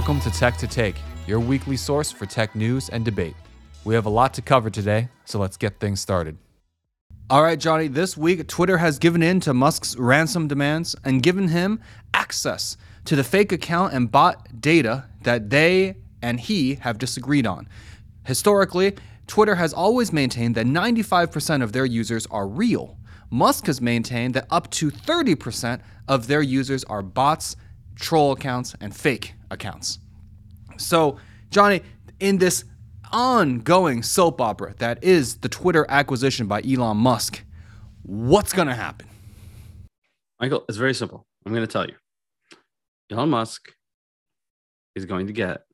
Welcome to Tech to Take, your weekly source for tech news and debate. We have a lot to cover today, so let's get things started. All right, Johnny, this week Twitter has given in to Musk's ransom demands and given him access to the fake account and bot data that they and he have disagreed on. Historically, Twitter has always maintained that 95% of their users are real. Musk has maintained that up to 30% of their users are bots, troll accounts, and fake accounts. So, Johnny, in this ongoing soap opera that is the Twitter acquisition by Elon Musk, what's going to happen? Michael, it's very simple. I'm going to tell you. Elon Musk is going to get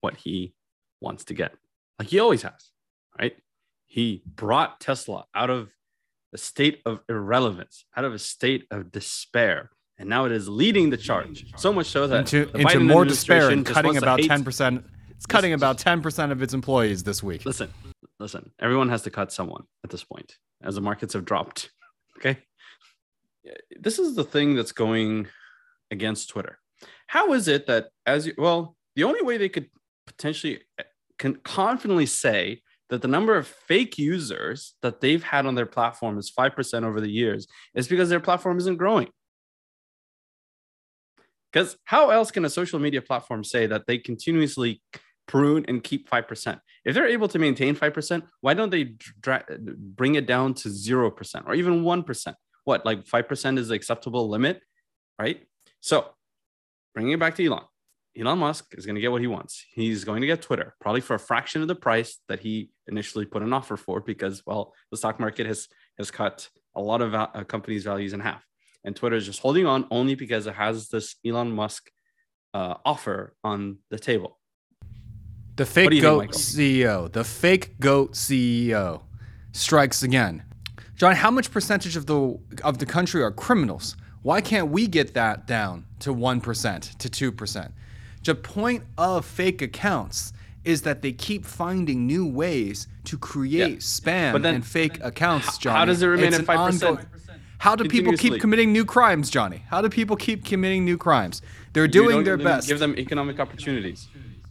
what he wants to get, like he always has, right? He brought Tesla out of a state of irrelevance, out of a state of despair. And now it is leading the charge. So much so that into, into more despair and cutting about 10%. It's cutting about 10% of its employees this week. Listen, listen. Everyone has to cut someone at this point as the markets have dropped. Okay. This is the thing that's going against Twitter. How is it that as you well, the only way they could potentially eh, can confidently say that the number of fake users that they've had on their platform is 5% over the years is because their platform isn't growing. Because how else can a social media platform say that they continuously prune and keep 5%? If they're able to maintain 5%, why don't they dra- bring it down to 0% or even 1%? What, like 5% is the acceptable limit, right? So bringing it back to Elon, Elon Musk is going to get what he wants. He's going to get Twitter, probably for a fraction of the price that he initially put an offer for, because well, the stock market has has cut a lot of uh, companies' values in half, and Twitter is just holding on only because it has this Elon Musk uh, offer on the table. The fake goat think, CEO, the fake goat CEO, strikes again. John, how much percentage of the of the country are criminals? Why can't we get that down to one percent to two percent? The point of fake accounts is that they keep finding new ways to create yeah. spam then, and fake accounts, John. How does it remain it's at five percent? How do people keep committing new crimes, Johnny? How do people keep committing new crimes? They're doing their best. Give them economic opportunities.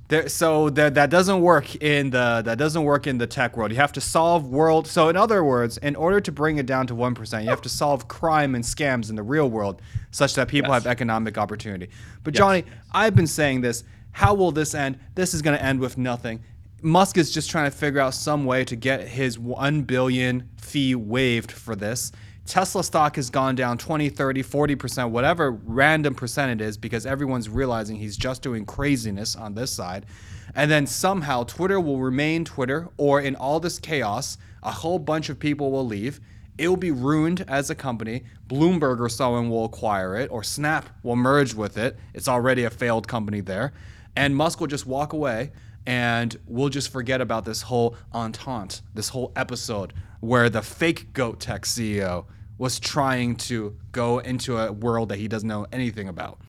There, so that that doesn't work in the that doesn't work in the tech world. You have to solve world. So in other words, in order to bring it down to one percent, you have to solve crime and scams in the real world, such that people yes. have economic opportunity. But Johnny. I've been saying this. How will this end? This is going to end with nothing. Musk is just trying to figure out some way to get his 1 billion fee waived for this. Tesla stock has gone down 20, 30, 40%, whatever random percent it is, because everyone's realizing he's just doing craziness on this side. And then somehow Twitter will remain Twitter, or in all this chaos, a whole bunch of people will leave. It will be ruined as a company. Bloomberg or someone will acquire it, or Snap will merge with it. It's already a failed company there. And Musk will just walk away and we'll just forget about this whole entente, this whole episode where the fake goat tech CEO was trying to go into a world that he doesn't know anything about.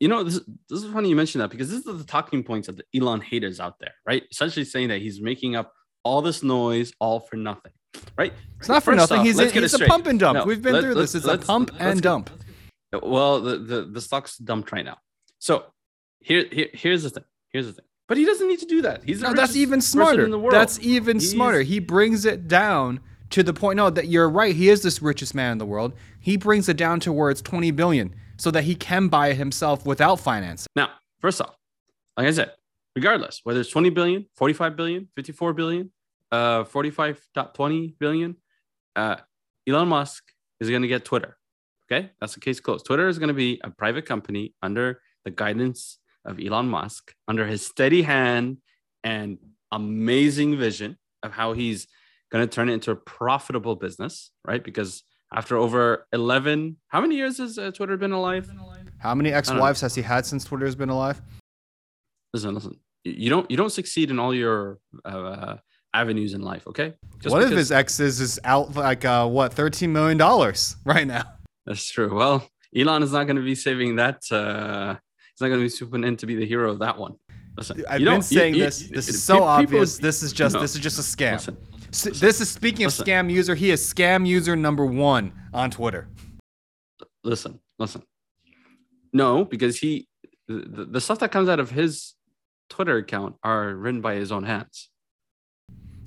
You know, this, this is funny you mentioned that because this is the talking points of the Elon haters out there, right? Essentially saying that he's making up all this noise all for nothing, right? It's not for First nothing. Off, he's, in, he's a pump and dump. No, We've been let, through this. It's a pump and dump. well, the, the, the stock's dumped right now. So here, here here's the thing. Here's the thing. But he doesn't need to do that. He's no, that's even smarter. That's even He's... smarter. He brings it down to the point. No, that you're right. He is this richest man in the world. He brings it down to where it's 20 billion, so that he can buy it himself without financing. Now, first off, like I said, regardless whether it's 20 billion, 45 billion, 54 billion, uh, 45.20 billion, uh, Elon Musk is going to get Twitter. Okay, that's the case closed. Twitter is going to be a private company under the guidance of Elon Musk under his steady hand and amazing vision of how he's going to turn it into a profitable business, right? Because after over 11, how many years has uh, Twitter been alive? How many ex-wives has he had since Twitter has been alive? Listen, listen. You don't you don't succeed in all your uh, avenues in life, okay? Just One because... of his exes is out like uh, what 13 million dollars right now. That's true. Well, Elon is not going to be saving that uh, it's not going to be Superman to be the hero of that one. Listen, I've been saying you, this. You, this is so people, obvious. This is just no, this is just a scam. Listen, listen, this is speaking of scam user. He is scam user number one on Twitter. Listen, listen. No, because he the, the stuff that comes out of his Twitter account are written by his own hands.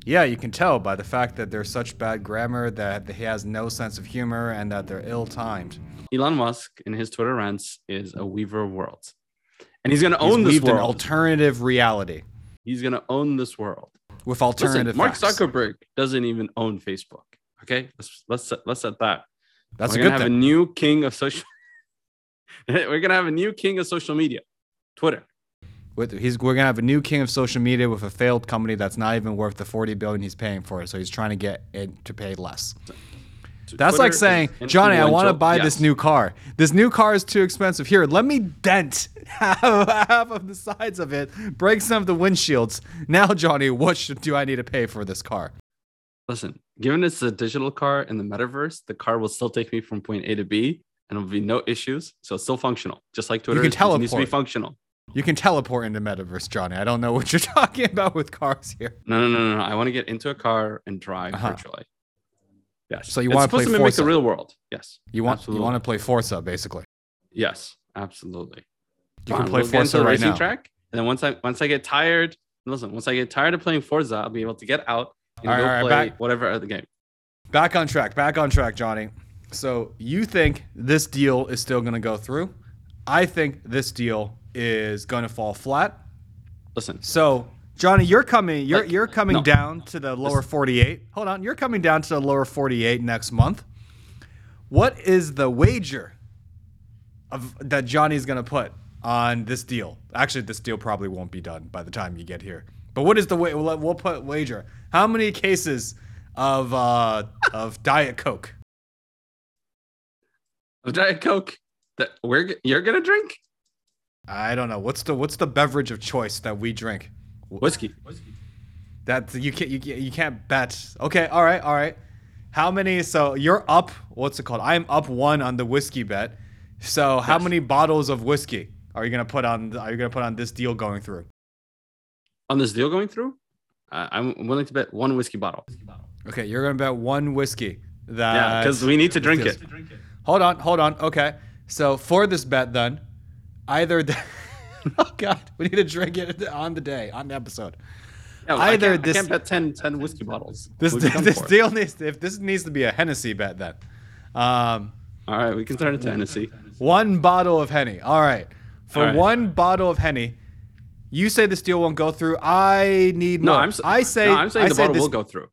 Yeah, you can tell by the fact that there's such bad grammar that he has no sense of humor and that they're ill-timed. Elon Musk in his Twitter rants is a weaver of worlds, and he's going to He's own this weaved an alternative reality he's going to own this world. with Listen, alternative Mark facts. Zuckerberg doesn't even own Facebook. Okay, let's let's set, let's set that. That's We're a gonna good have thing. a new king of social. We're gonna have a new king of social media, Twitter. With, he's, we're gonna have a new king of social media with a failed company that's not even worth the 40 billion he's paying for it. So he's trying to get it to pay less. That's Twitter like saying, Johnny, I want to buy this new car. This new car is too expensive. Here, let me dent half, half of the sides of it, break some of the windshields. Now, Johnny, what should, do I need to pay for this car? Listen, given it's a digital car in the metaverse, the car will still take me from point A to B, and it'll be no issues. So it's still functional, just like Twitter. You can is- it needs to be functional. You can teleport into metaverse, Johnny. I don't know what you're talking about with cars here. No, no, no, no, no. I want to get into a car and drive Uh-huh. virtually. Yes. So you It's wanna supposed play to mimic Forza. the real world? Yes. You want Absolutely. you want to play Forza, basically. Yes, absolutely. You Fine, can play we'll Forza right racing now. track, and then once I once I get tired, listen. Once I get tired of playing Forza, I'll be able to get out and All go right, play back- whatever other game. Back on track. Back on track, Johnny. So you think this deal is still going to go through? I think this deal is going to fall flat. Listen, So, Johnny, you're coming. You're Like, you're coming no. down to the lower 48. Hold on, you're coming down to the lower 48 next month. What is the wager of that Johnny's gonna put on this deal? Actually, this deal probably won't be done by the time you get here. But what is the way? We'll, we'll put wager. How many cases of uh of Diet Coke? of Diet Coke that we're you're gonna drink I don't know. What's the what's the beverage of choice that we drink? Whiskey. That you can't you, can't- you can't bet. Okay, all right, all right. How many? So you're up. What's it called? I'm up one on the whiskey bet. So how Yes. many bottles of whiskey are you gonna put on? Are you gonna put on this deal going through? on this deal going through. I I'm willing to bet one whiskey bottle. Okay, you're gonna bet one whiskey. That Yeah, because we need to drink it. Hold on, hold on. Okay, so for this bet, then either. The, oh God, we need to drink it on the day on the episode. Yeah, I Either can't, this- I can't bet 10, 10 whiskey bottles. This We'd be done this deal needs if this needs to be a Hennessy bet then. Um, All right, we can turn it to Hennessy. One bottle of Henny. All right. For All right. one bottle of Henny, you say this deal won't go through. I need more. No, I'm. s- I say. no, I'm saying I the say bottle this, will go through.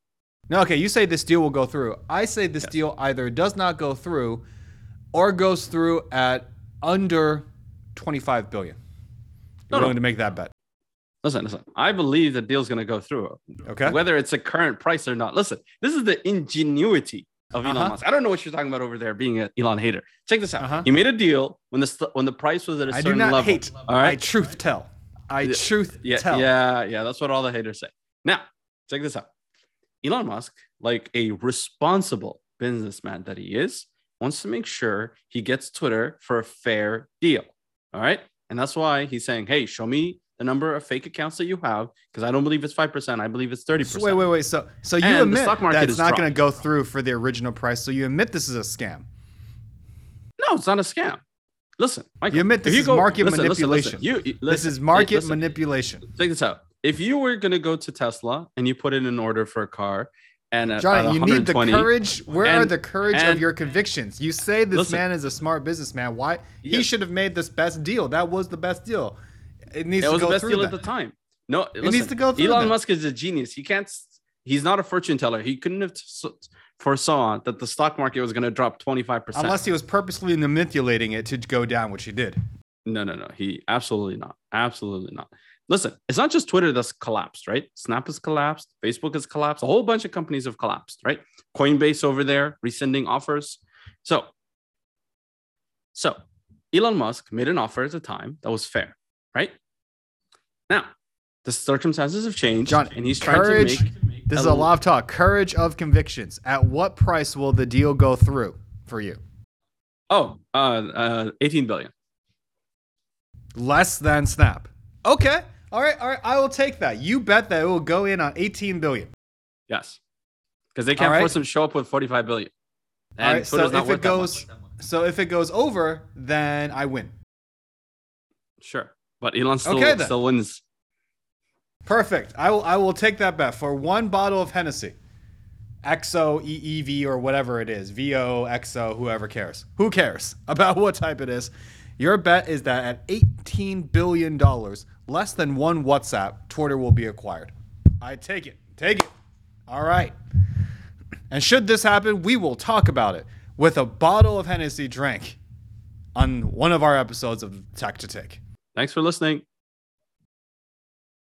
No, okay. You say this deal will go through. I say this deal either does not go through, or goes through at under twenty-five billion. You're No, no. willing to make that bet? Listen, listen. I believe the deal's going to go through, Okay. whether it's a current price or not. Listen, this is the ingenuity of Elon Uh-huh. Musk. I don't know what you're talking about over there, being an Elon hater. Check this out. Uh-huh. He made a deal when the st- when the price was at a I certain level. I do not level. hate. All I truth tell. I Yeah, truth Yeah, tell. yeah, yeah. That's what all the haters say. Now, check this out. Elon Musk, like a responsible businessman that he is, wants to make sure he gets Twitter for a fair deal. All right. And that's why he's saying, hey, show me the number of fake accounts that you have, because I don't believe it's 5%. I believe it's 30%. Wait, wait, wait. So, so you And the admit stock market that it's not going to go through for the original price. So you admit this is a scam. No, it's not a scam. Listen, Michael, You admit this you is go- market listen, listen, manipulation. listen. You, you- this is market listen. manipulation. Check this out. If you were going to go to Tesla and you put in an order for a car, and Johnny, you need the courage. Where are the courage of your convictions? You say this Listen. man is a smart businessman. Why? He should have made this best deal. That was the best deal. It needs to was go the best through deal that. at the time. No, it needs to go through Elon that. Musk is a genius. He can't. He's not a fortune teller. He couldn't have foresaw that the stock market was going to drop twenty five percent. Unless he was purposely manipulating it to go down, which he did. No, no, no. He absolutely not. Absolutely not. Listen, it's not just Twitter that's collapsed, right? Snap has collapsed. Facebook has collapsed. A whole bunch of companies have collapsed, right? Coinbase over there rescinding offers. So, so Elon Musk made an offer at the time that was fair, right? Now, the circumstances have changed, John, and he's trying courage- to make. This is a lot of talk. Courage of convictions. At what price will the deal go through for you? Oh, uh, uh, 18 billion. Less than Snap. Okay. All right. All right. I will take that. You bet that it will go in on 18 billion. Yes, because they can't right. force him to show up with 45 billion. And All right. So Twitter's if it goes, so if it goes over, then I win. Sure, but Elon still Okay, still wins. Perfect. I will I will take that bet for one bottle of Hennessy. XO EEV or whatever it is. VO, XO, whoever cares. Who cares about what type it is? Your bet is that at $18 billion, less than one WhatsApp, Twitter will be acquired. I take it. Take it. All right. And should this happen, we will talk about it with a bottle of Hennessy drink on one of our episodes of Tech to Take. Thanks for listening.